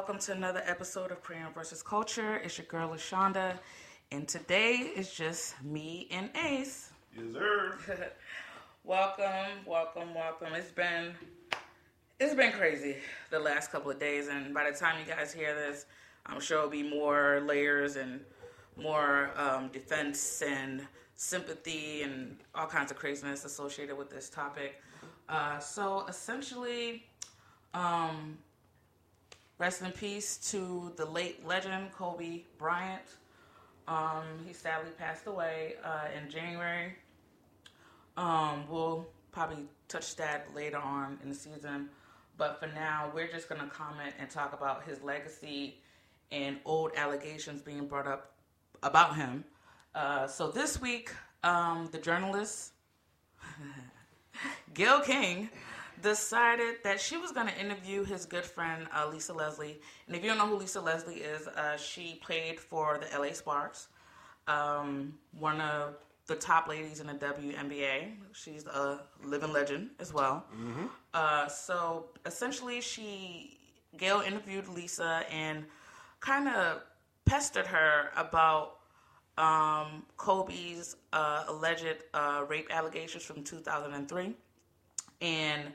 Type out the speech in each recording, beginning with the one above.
Welcome to another episode of Crayon versus Culture. It's your girl LaShonda, and today is just me and Ace. Yes, sir. Welcome, welcome, welcome. It's been it's been crazy the last couple of days, and by the time you guys hear this, I'm sure it'll be more layers and more um, defense and sympathy and all kinds of craziness associated with this topic. Uh, so essentially, um, rest in peace to the late legend Kobe Bryant. Um, he sadly passed away uh, in January. Um, we'll probably touch that later on in the season, but for now, we're just going to comment and talk about his legacy and old allegations being brought up about him. Uh, so this week, um, the journalist Gayle King decided that she was going to interview his good friend uh, Lisa Leslie. And if you don't know who Lisa Leslie is, uh, she played for the LA Sparks, um, one of the top ladies in the WNBA. She's a living legend as well. Uh, so essentially, she Gayle interviewed Lisa and kind of pestered her about um, Kobe's uh, alleged uh, rape allegations from 2003. And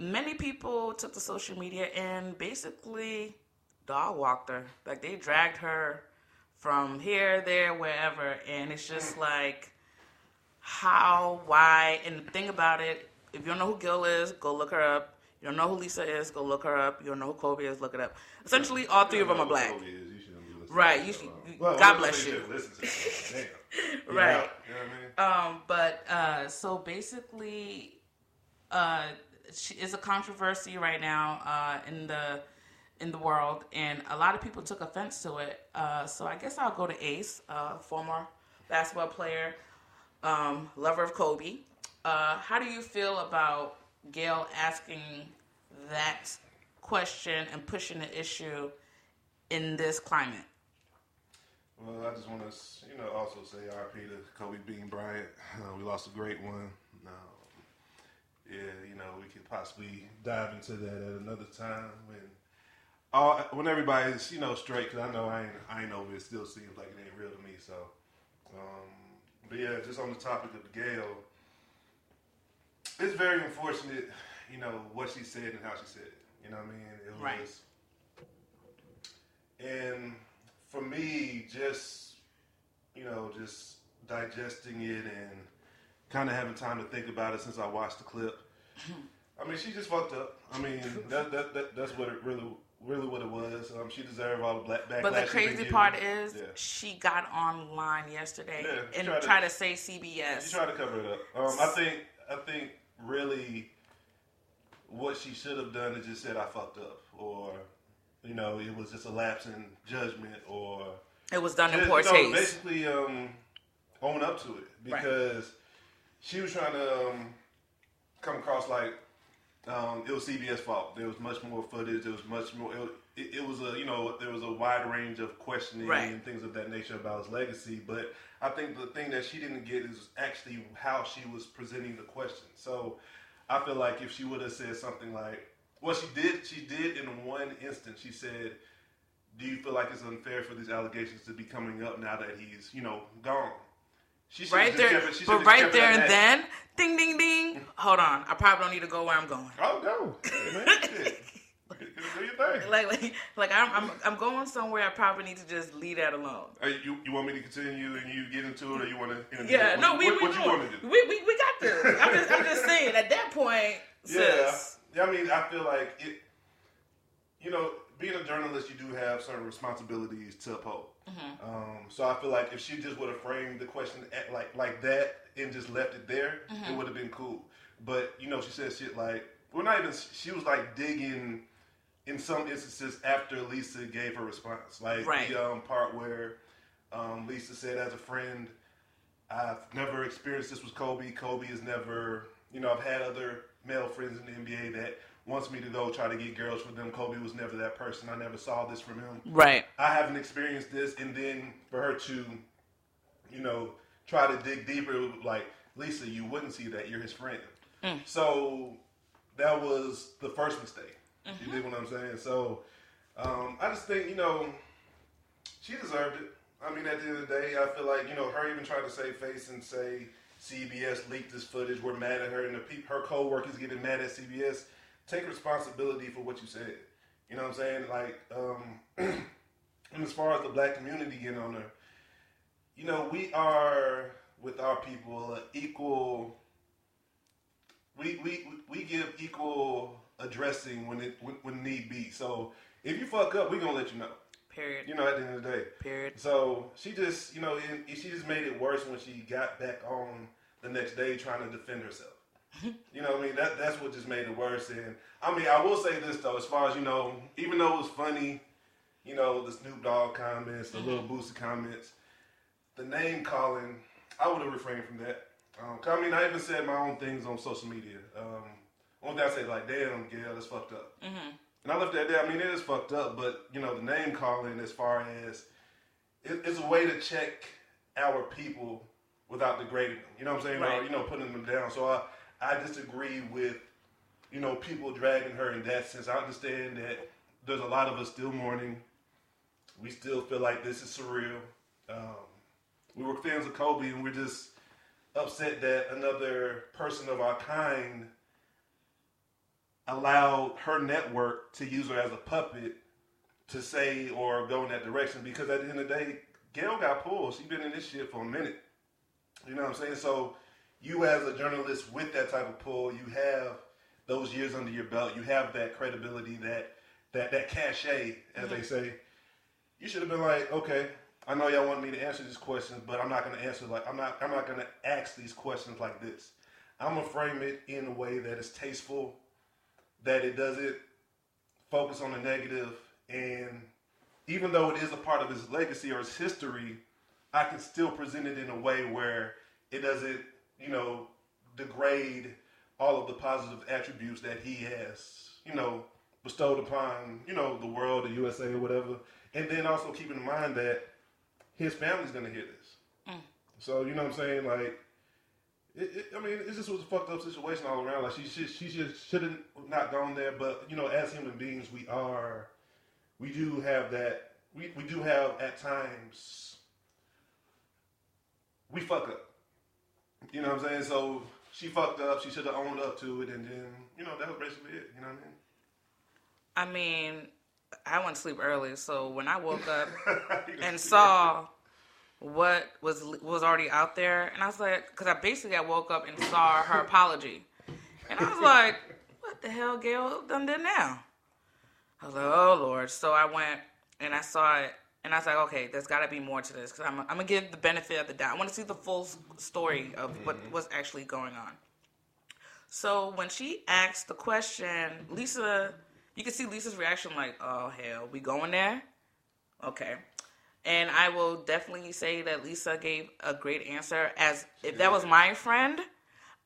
many people took to social media and basically dog walked her. Like they dragged her from here, there, wherever. And it's just like, how, why? And the thing about it, if you don't know who Gayle is, go look her up. You don't know who Lisa is, go look her up. You don't know who Kobe is, look it up. Essentially, all three of them are black. Right, you should- God bless you. Listen to it. Right. You know what I mean? Um, but uh, so basically, uh, she is a controversy right now uh, in the in the world, and a lot of people took offense to it. Uh, so I guess I'll go to Ace, uh, former basketball player, um, lover of Kobe. Uh, how do you feel about Gayle asking that question and pushing the issue in this climate? Well, I just want to, you know, also say RP to Kobe Bean Bryant. We lost a great one. Yeah, you know, we could possibly dive into that at another time when all when everybody's, you know, straight. Because I know I ain't, I ain't over it. Still seems like it ain't real to me. So, um, but yeah, just on the topic of Gayle, it's very unfortunate, you know, what she said and how she said it. You know what I mean? It was, Right. and for me, just you know, just digesting it and kind of having time to think about it since I watched the clip. I mean, she just fucked up. I mean, that, that, that that's what it really really what it was. Um, she deserved all the black backlash. But the crazy part is, Yeah. she got online yesterday Yeah, and tried tried to- to, say CBS. She tried to cover it up. Um, I think I think really what she should have done is just said I fucked up, or you know, it was just a lapse in judgment, or it was done in just, poor you know, taste. basically um, own up to it because she was trying to um, come across like um, it was CBS fault. There was much more footage. There was much more. It, it, was a you know there was a wide range of questioning Right. and things of that nature about his legacy. But I think the thing that she didn't get is actually how she was presenting the question. So I feel like if she would have said something like, well, she did. She did in one instance. She said, "Do you feel like it's unfair for these allegations to be coming up now that he's you know gone?" She right there, kept but right there and then, ding, ding, ding. Hold on, I probably don't need to go where I'm going. Oh no, Hey, man, do your thing. Like, like, like I'm, I'm, I'm going somewhere. I probably need to just leave that alone. Hey, you, you want me to continue and you get into it, or you want to? Yeah, no, we, what, we, what you doing- want to do? we, we, we got this. I'm just, I'm just saying. At that point, Yeah, sis, yeah. I mean, I feel like it. You know, being a journalist, you do have certain responsibilities to uphold. Mm-hmm. Um, so I feel like if she just would have framed the question at, like like that and just left it there, Mm-hmm. it would have been cool. But you know, she said shit like, well, not even. She was like digging in some instances after Lisa gave her response, like Right. the um, part where um, Lisa said, "As a friend, I've never experienced this with Kobe. Kobe has never, you know, I've had other male friends in the NBA that wants me to go try to get girls for them. Kobe was never that person. I never saw this from him. Right. I haven't experienced this, and then for her to, you know, try to dig deeper, like Lisa, you wouldn't see that. You're his friend. So that was the first mistake. You dig what I'm saying? So um, I just think you know she deserved it. I mean, at the end of the day, I feel like you know her even trying to save face and say CBS leaked this footage. We're mad at her, and the peop her co-workers getting mad at CBS. Take responsibility for what you said. You know what I'm saying? Like, um, and as far as the black community getting on her, you know, we are with our people equal. We, we we give equal addressing when it when, when need be. So if you fuck up, we gonna let you know. Period. You know, at the end of the day. Period. So she just, you know, and she just made it worse when she got back on the next day trying to defend herself. you know what I mean? That that's what just made it worse. And I mean, I will say this though, as far as you know, even though it was funny, you know, the Snoop Dogg comments, the little Boosie comments, the name calling, I would have refrained from that. Um, I mean, I even said my own things on social media. Um, one thing I said, like, damn, Gayle, that's fucked up. And I left that there. I mean, it is fucked up, but you know, the name calling, as far as it, it's a way to check our people without degrading them. You know what I'm saying? Or Right. you know, putting them down. So I, I disagree with you know people dragging her in that sense. I understand that there's a lot of us still mourning. We still feel like this is surreal. Um, we were fans of Kobe, and we're just upset that another person of our kind allowed her network to use her as a puppet to say or go in that direction because at the end of the day, Gayle got pulled. She's been in this shit for a minute. You know what I'm saying? So you as a journalist with that type of pull, you have those years under your belt, you have that credibility, that that that cachet, as they say. You should have been like, okay, I know y'all want me to answer these questions, but I'm not gonna answer like I'm not I'm not gonna ask these questions like this. I'm gonna frame it in a way that is tasteful, that it doesn't focus on the negative, and even though it is a part of his legacy or his history, I can still present it in a way where it doesn't, you know, degrade all of the positive attributes that he has, you know, bestowed upon, you know, the world, the USA, or whatever. And then also keeping in mind that his family's gonna hear this. Mm. So you know what I'm saying? Like, it, it, I mean, it just was a fucked up situation all around. Like she should, she should, shouldn't not gone there. But you know, as human beings, we are, we do have that. We we do have at times. We fuck up. You know what I'm saying? So she fucked up. She should have owned up to it, and then you know that was basically it. You know what I mean, I mean, I went to sleep early, so when I woke up and saw what was was already out there, and I was like, because I basically I woke up and saw her apology, and I was like, what the hell, Gayle done did now? I was like, oh lord. So I went and I saw it, and I was like, okay, there's got to be more to this because I'm, I'm gonna give the benefit of the doubt. I want to see the full story of what mm-hmm. was actually going on. So when she asked the question, Lisa, you can see Lisa's reaction like, oh hell, we going there? Okay. And I will definitely say that Lisa gave a great answer. As if that was my friend,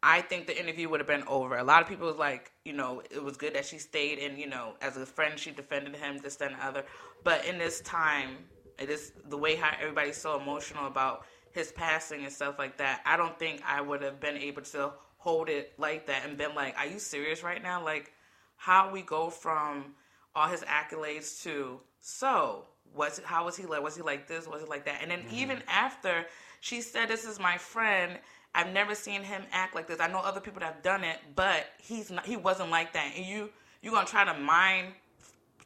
I think the interview would have been over. A lot of people was like, you know, it was good that she stayed, and you know, as a friend, she defended him, this, that, and the other. But in this time, it is the way how everybody's so emotional about his passing and stuff like that. I don't think I would have been able to hold it like that and been like, "Are you serious right now?" Like, how we go from all his accolades to so was how was he like? Was he like this? Was he like that? And then mm-hmm. even after she said, "This is my friend." I've never seen him act like this. I know other people that have done it, but he's not. He wasn't like that. And you, you gonna try to mind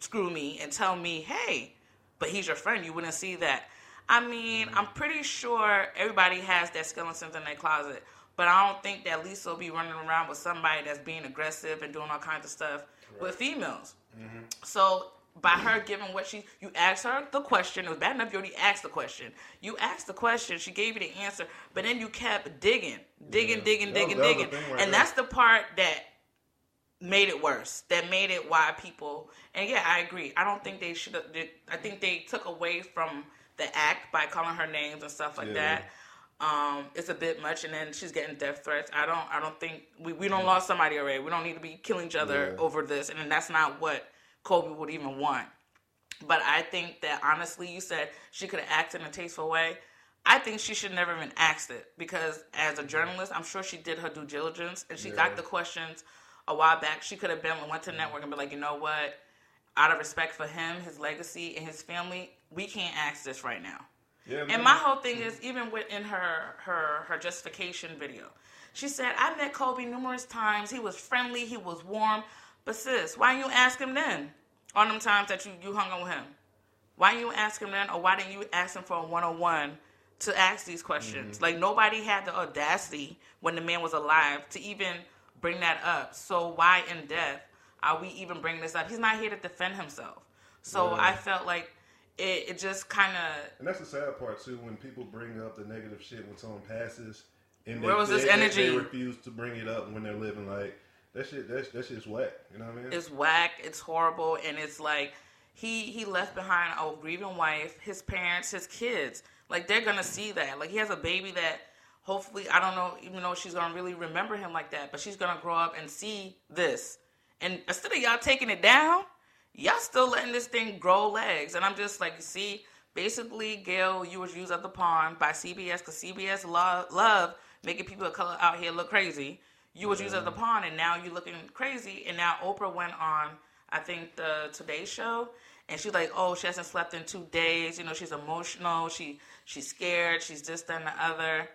screw me and tell me, hey, but he's your friend. You wouldn't see that. I mean, mm-hmm. I'm pretty sure everybody has their skeletons in their closet, but I don't think that Lisa will be running around with somebody that's being aggressive and doing all kinds of stuff with females. Mm-hmm. So by her giving what she, you asked her the question. It was bad enough you already asked the question. You asked the question. She gave you the answer, but then you kept digging, digging, digging, That digging, was digging, right and there. that's the part that made it worse. That made it why people. And yeah, I agree. I don't think they should have. I think they took away from the act by calling her names and stuff like Yeah. that. Um, it's a bit much, and then she's getting death threats. I don't. I don't think we we don't lost somebody already. We don't need to be killing each other Yeah. over this, and that's not what Kobe would even want. But I think that honestly, you said she could have acted in a tasteful way. I think she should never even asked it because as a journalist, I'm sure she did her due diligence and she got the questions a while back. She could have been went to network and be like, you know what? Out of respect for him, his legacy, and his family, we can't ask this right now. Yeah. And my whole thing is, even within her her her justification video, she said, "I met Kobe numerous times. He was friendly. He was warm. But sis, why didn't you ask him then? On them times that you you hung on with him, why didn't you ask him then, or why didn't you ask him for a one on one to ask these questions? Mm-hmm. Like nobody had the audacity when the man was alive to even bring that up. So why in death are we even bringing this up? He's not here to defend himself. So Yeah. I felt like it, it just kind of And that's the sad part too. When people bring up the negative shit when someone passes, and Where was this they, energy? They, refuse to bring it up when they're living. Like that shit. That, that shit's whack. You know what I mean? it's whack, it's horrible, and it's like he he left behind a grieving wife, his parents, his kids. Like they're gonna see that. Like he has a baby that hopefully I don't know, even though she's gonna really remember him like that, but she's gonna grow up and see this. And instead of y'all taking it down, y'all still letting this thing grow legs. And I'm just like, you see, basically, Gayle, you was used at the pawn by CBS because CBS love, love making people of color out here look crazy. You was used as the pawn, and now you're looking crazy. And now Oprah went on, I think the Today Show, and she's like, oh, she hasn't slept in two days. You know, she's emotional. She she's scared. She's this, that, and the other.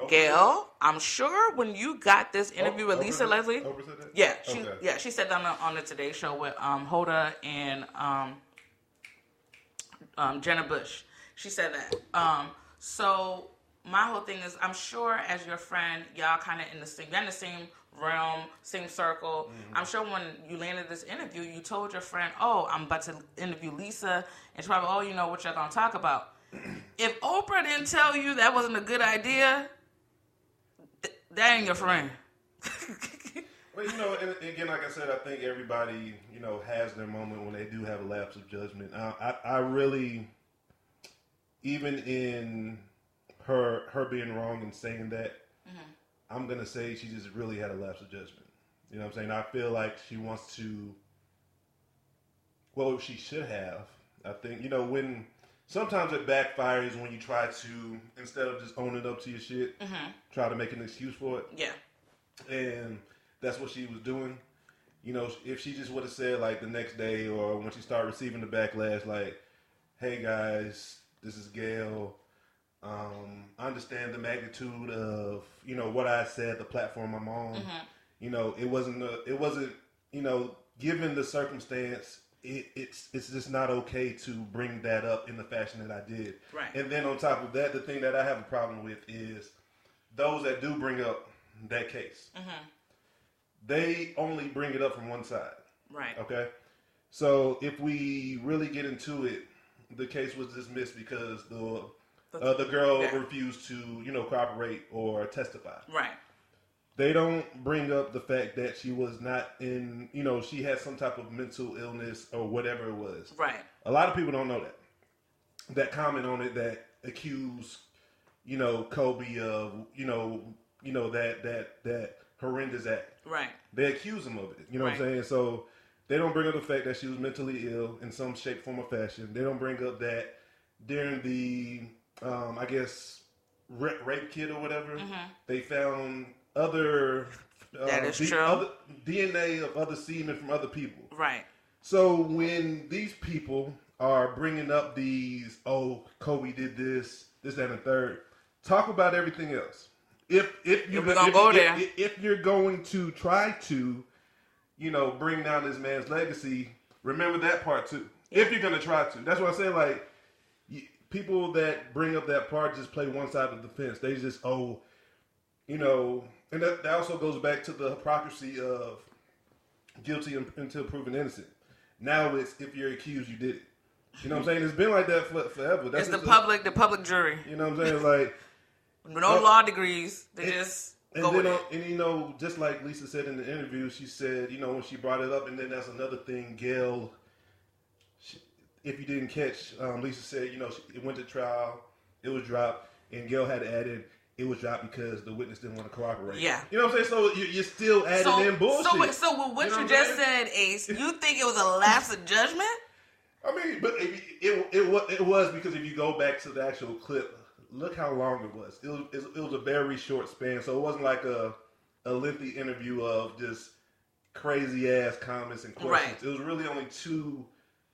Okay. Gayle, I'm sure when you got this interview with Lisa said- Leslie, Oprah said that? yeah, she Okay. yeah she said that on the, on the Today Show with um Hoda and um um Jenna Bush. She said that. Um, so my whole thing is, I'm sure as your friend, y'all kind of in the same, you're in the same realm, same circle. Mm-hmm. I'm sure when you landed this interview, you told your friend, "Oh, I'm about to interview Lisa," and she probably, "Oh, you know what you're gonna talk about." if Oprah didn't tell you that wasn't a good idea, th- that ain't your friend. Well, you know, and again, like I said, I think everybody, you know, has their moment when they do have a lapse of judgment. I, I, I really, even in her her being wrong and saying that, mm-hmm. I'm gonna say she just really had a lapse of judgment. You know what I'm saying? I feel like she wants to. Well, she should have. I think you know when sometimes it backfires when you try to instead of just owning up to your shit, mm-hmm. try to make an excuse for it yeah, and that's what she was doing. You know, if she just would have said like the next day or when she started receiving the backlash, like, "Hey guys, this is Gayle. Um, understand the magnitude of you know what I said, the platform I'm on. You know, it wasn't a, it wasn't you know given the circumstance." It, it's it's just not okay to bring that up in the fashion that I did. Right. And then on top of that, the thing that I have a problem with is those that do bring up that case they only bring it up from one side. right, Okay, so if we really get into it, the case was dismissed because the uh, the girl Yeah. refused to you know cooperate or testify. right, They don't bring up the fact that she was not in you know she had some type of mental illness or whatever it was. right, A lot of people don't know that. That comment on it that accuse, you know, Kobe of, you know, you know that that that horrendous act. right, They accuse him of it. You know what I'm saying? So they don't bring up the fact that she was mentally ill in some shape, form, or fashion. They don't bring up that during the, um, I guess, rape, rape kit or whatever, they found other. Uh, That is true. Other, DNA of other semen from other people. right, So when these people are bringing up these, oh, Kobe did this, this, that, and the third, talk about everything else. If if you If gonna go if, there. if, if you're going to try to, you know, bring down this man's legacy, remember that part too. If you're gonna try to, that's what I say. Like people that bring up that part just play one side of the fence. They just oh, you know, and that, that also goes back to the hypocrisy of guilty until proven innocent. Now it's if you're accused, you did it. You know what I'm saying? It's been like that for, forever. That's it's the just a- public, the public jury. you know what I'm saying? Like No Well, law degrees. They it- just And go then, with uh, it. and you know, just like Lisa said in the interview, she said, you know, when she brought it up, and then that's another thing. Gayle, if you didn't catch, um, Lisa said, you know, it went to trial, it was dropped, and Gayle had added, it was dropped because the witness didn't want to cooperate. Yeah. you know what I'm saying. So you, you're still adding So, in bullshit. so, so with what You you, know what just said, Ace, you think it was a lapse of judgment? I mean, but it, it it was it was because if you go back to the actual clip, look how long it was. It was it was a very short span, so it wasn't like a a lengthy interview of just crazy ass comments and questions. Right. It was really only two,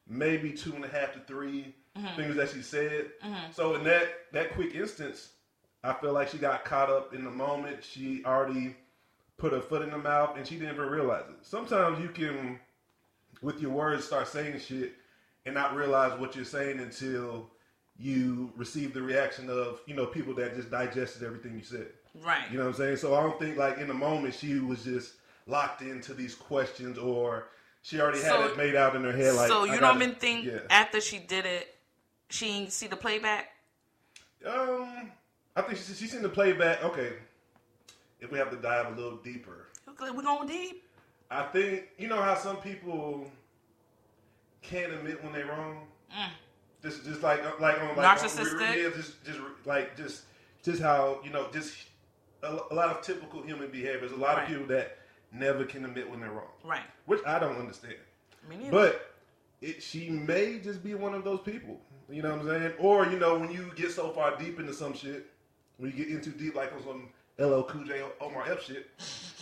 maybe two and a half to 3 Mm-hmm. things that she said. So in that that quick instance, I feel like she got caught up in the moment. She already put her foot in the mouth, and she didn't even realize it. Sometimes you can, with your words, start saying shit and not realize what you're saying until you receive the reaction of you know people that just digested everything you said. Right. You know what I'm saying? So I don't think like in the moment she was just locked into these questions or she already had So- it made out in her head. Like so you don't even think Yeah. after she did it, she didn't see the playback? Um, I think she, she's seen the playback. Okay, if we have to dive a little deeper, we're going deep? I think you know how some people can't admit when they're wrong. Just, just like, like on like on- Narcissistic? yeah, just, just like, just, just how you know, just a, a lot of typical human behaviors. A lot Right. of people that never can admit when they're wrong, Right. which I don't understand. Me neither. But it, she may just be one of those people. You know what I'm saying? Or you know, when you get so far deep into some shit, when you get into deep like on some LL Cool J Omar Epps shit,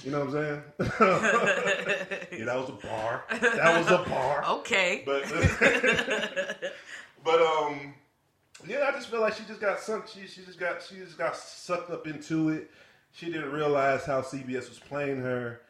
you know what I'm saying? yeah, that was a bar. That was a bar. okay. But but um, yeah, I just feel like she just got sunk. She she just got she just got sucked up into it. She didn't realize how CBS was playing her.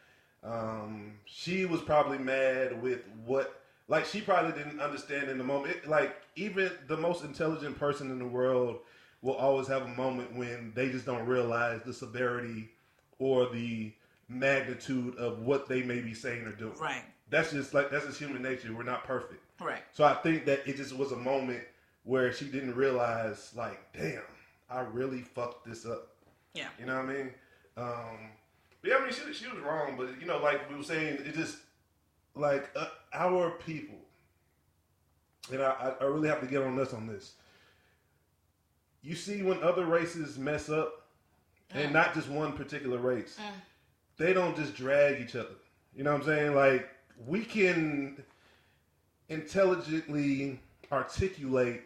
Um, she was probably mad with what. Like she probably didn't understand in the moment. It- like even the most intelligent person in the world will always have a moment when they just don't realize the severity or the magnitude of what they may be saying or doing. Right. That's just like that's just human nature. We're not perfect. Right. So I think that it just was a moment where she didn't realize, like, damn, I really fucked this up. Yeah. You know what I mean? Um, yeah, I mean, she, she was wrong, but you know, like we were saying, it just like uh, our people, and I, I- I really have to get on this on this. You see, when other races mess up, and not just one particular race, they don't just drag each other. You know what I'm saying? Like we can intelligently articulate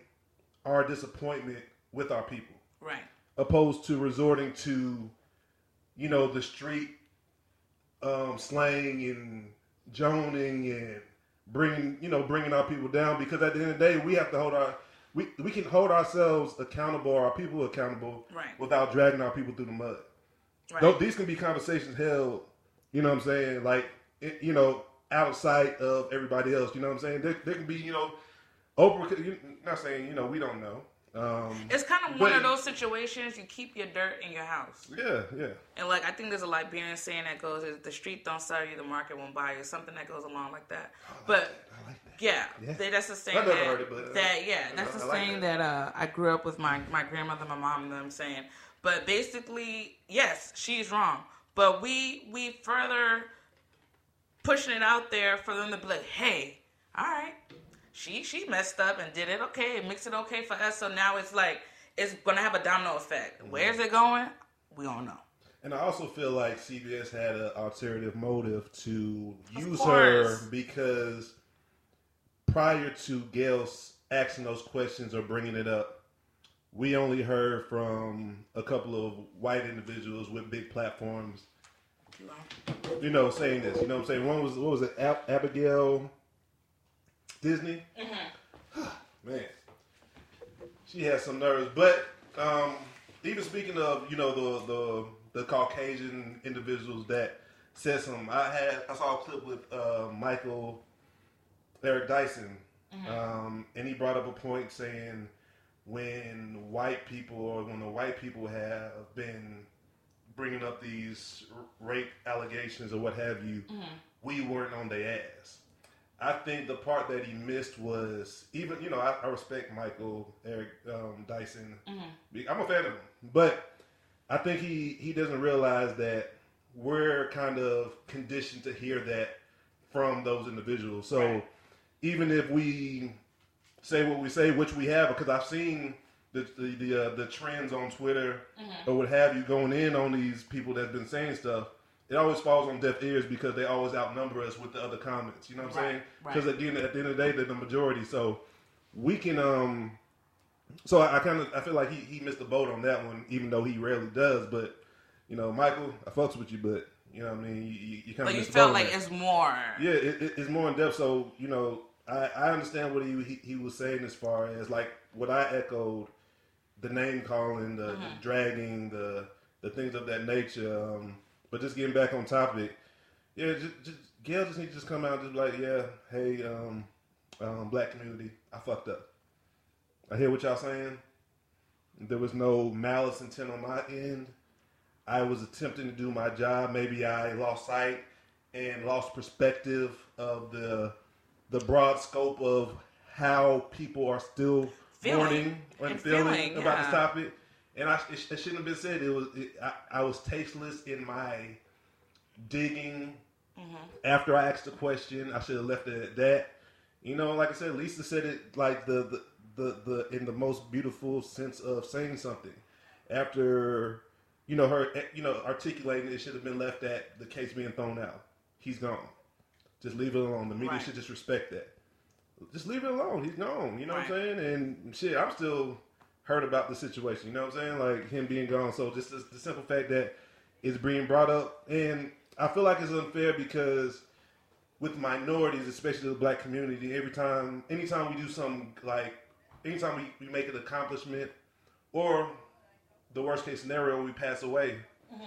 our disappointment with our people Right. opposed to resorting to you know the street um, slang and joning and bringing you know bringing our people down because at the end of the day we have to hold our we, we can hold ourselves accountable our people accountable Right. without dragging our people through the mud Right. Though these can be conversations held you know what i'm saying like it, you know outside of everybody else you know what i'm saying there, there can be you know oprah could- not saying you know we don't know um, It's kind of one But- of those situations you keep your dirt in your house. yeah yeah And like I think there's a Liberian saying that goes, "If the street don't sell you, the market won't buy you." Something that goes along like that. But I like that. yeah, Yeah. they- that's the saying that, it, but, uh, that yeah, that's the like saying that. that, uh, I grew up with my my grandmother, my mom, and them saying. But basically, yes, she's wrong. But we we further pushing it out there for them to be like, hey, all right, she she messed up and did it okay, makes it okay for us. So now it's like it's gonna have a domino effect. Mm-hmm. Where's it going? We don't know. And I also feel like CBS had an alternative motive to Of use course. her because prior to Gayle asking those questions or bringing it up, we only heard from a couple of white individuals with big platforms, You know? you know, saying this. You know what I'm saying? One was, what was it, Ab- Abigail Disney? Man, she has some nerves. But um, even speaking of, you know, the, the the Caucasian individuals that said some, I had I saw a clip with uh, Michael Eric Dyson, um, and he brought up a point saying when white people or when the white people have been bringing up these rape allegations or what have you, we weren't on their ass. I think the part that he missed was even you know I, I respect Michael Eric um, Dyson. Be- I'm a fan of him, but I think he he doesn't realize that we're kind of conditioned to hear that from those individuals. So Right. even if we say what we say, which we have, because I've seen the the the, uh, the trends on Twitter Mm-hmm. or what have you going in on these people that've been saying stuff. It always falls on deaf ears because they always outnumber us with the other comments. You know what I'm Right, saying? right. Because at the end at the end of the day, they're the majority. So we can um. So I, I kind of I feel like he, he missed the boat on that one, even though he rarely does. But you know, Michael, I fucks with you, but you know, what I mean, you, you, you kind But of you missed the felt like it's more. Yeah, it, it, it's more in depth. So you know, I, I understand what he, he he was saying as far as like what I echoed, the name calling, the, Mm-hmm. the dragging, the the things of that nature. Um, but just getting back on topic, yeah, just, just Gayle just needs to just come out and just be like, yeah, hey, um, um, black community, I fucked up. I hear what y'all saying. There was no malice intent on my end. I was attempting to do my job. Maybe I lost sight and lost perspective of the the broad scope of how people are still Feeling. mourning and, And feeling, feeling, about yeah. this topic. And I, it, it shouldn't have been said. It was it, I, I was tasteless in my digging. Mm-hmm. After I asked the question, I should have left it at that. You know, like I said, Lisa said it like the the, the, the in the most beautiful sense of saying something. After you know her, you know, articulating it should have been left at the case being thrown out. He's gone. Just leave it alone. The media Right. should just respect that. Just leave it alone. He's gone. You know what I'm saying? And shit, I'm still hurt about the situation. You know what I'm saying? Like him being gone. So just the, the simple fact that it's being brought up, and I feel like it's unfair because with minorities, especially the black community, every time, anytime we do something like, anytime we, we make an accomplishment, or the worst case scenario, we pass away, mm-hmm.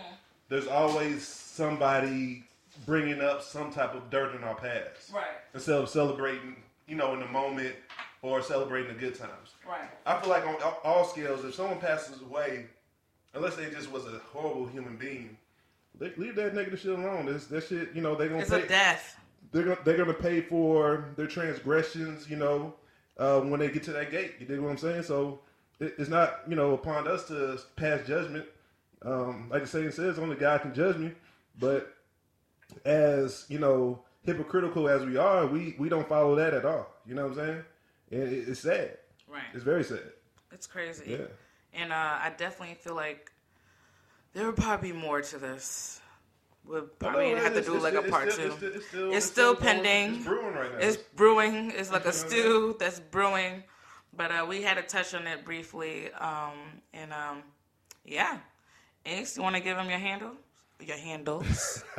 there's always somebody bringing up some type of dirt in our past. Right. Instead of celebrating, you know, in the moment or celebrating the good times. Right. I feel like on all- all scales, if someone passes away, unless they just was a horrible human being, they, leave that negative shit alone. This that shit, you know, they gonna It's pay, a death. they're gonna they're gonna pay for their transgressions, you know, uh, when they get to that gate. You dig what I'm saying? So it, it's not you know upon us to pass judgment. Um, like the saying says, only God can judge me. But as you know, hypocritical as we are, we we don't follow that at all. You know what I'm saying? And it, it's sad. It's very sad. It's crazy. Yeah. And uh, I definitely feel like there would probably be more to this. We'll probably No, have to do like a it's part still- two. It's still, it's still, It's still going- pending. It's brewing right now. It's brewing. It's like a stew that's brewing. But uh, we had to touch on it briefly. Um, and um, yeah. Ace, you want to give him your handle? Your handles.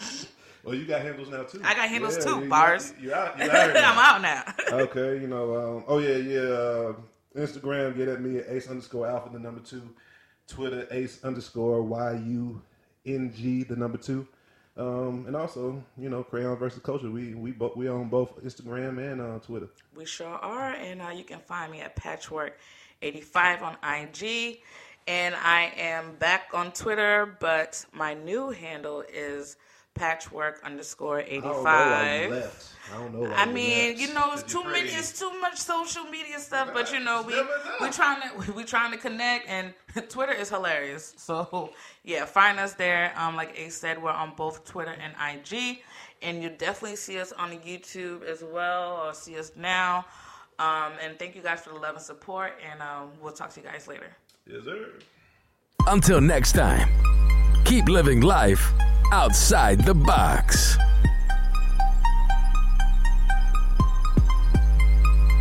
well, you got handles now too. I got handles too, you- bars. You're out. You're out I'm out now. okay, you know. Um, oh yeah, yeah. Uh, Instagram, get at me at ace underscore alpha the number two. Twitter ace underscore y u n g the number two. Um, and also, you know, crayon versus culture. We we both we own both Instagram and uh, Twitter. We sure are, and uh, you can find me at Patchwork85 on IG, and I am back on Twitter, but my new handle is Patchwork underscore I don't know why you 85. left. I don't know. Why I mean, left. you know, it's Did too many, it's too much social media stuff. But you know, we Never we trying to we trying to connect, and Twitter is hilarious. So yeah, find us there. Um, like Ace said, we're on both Twitter and IG, and you definitely see us on YouTube as well, or see us now. Um, and thank you guys for the love and support, and um, we'll talk to you guys later. Yes, sir. Until next time, keep living life outside the box.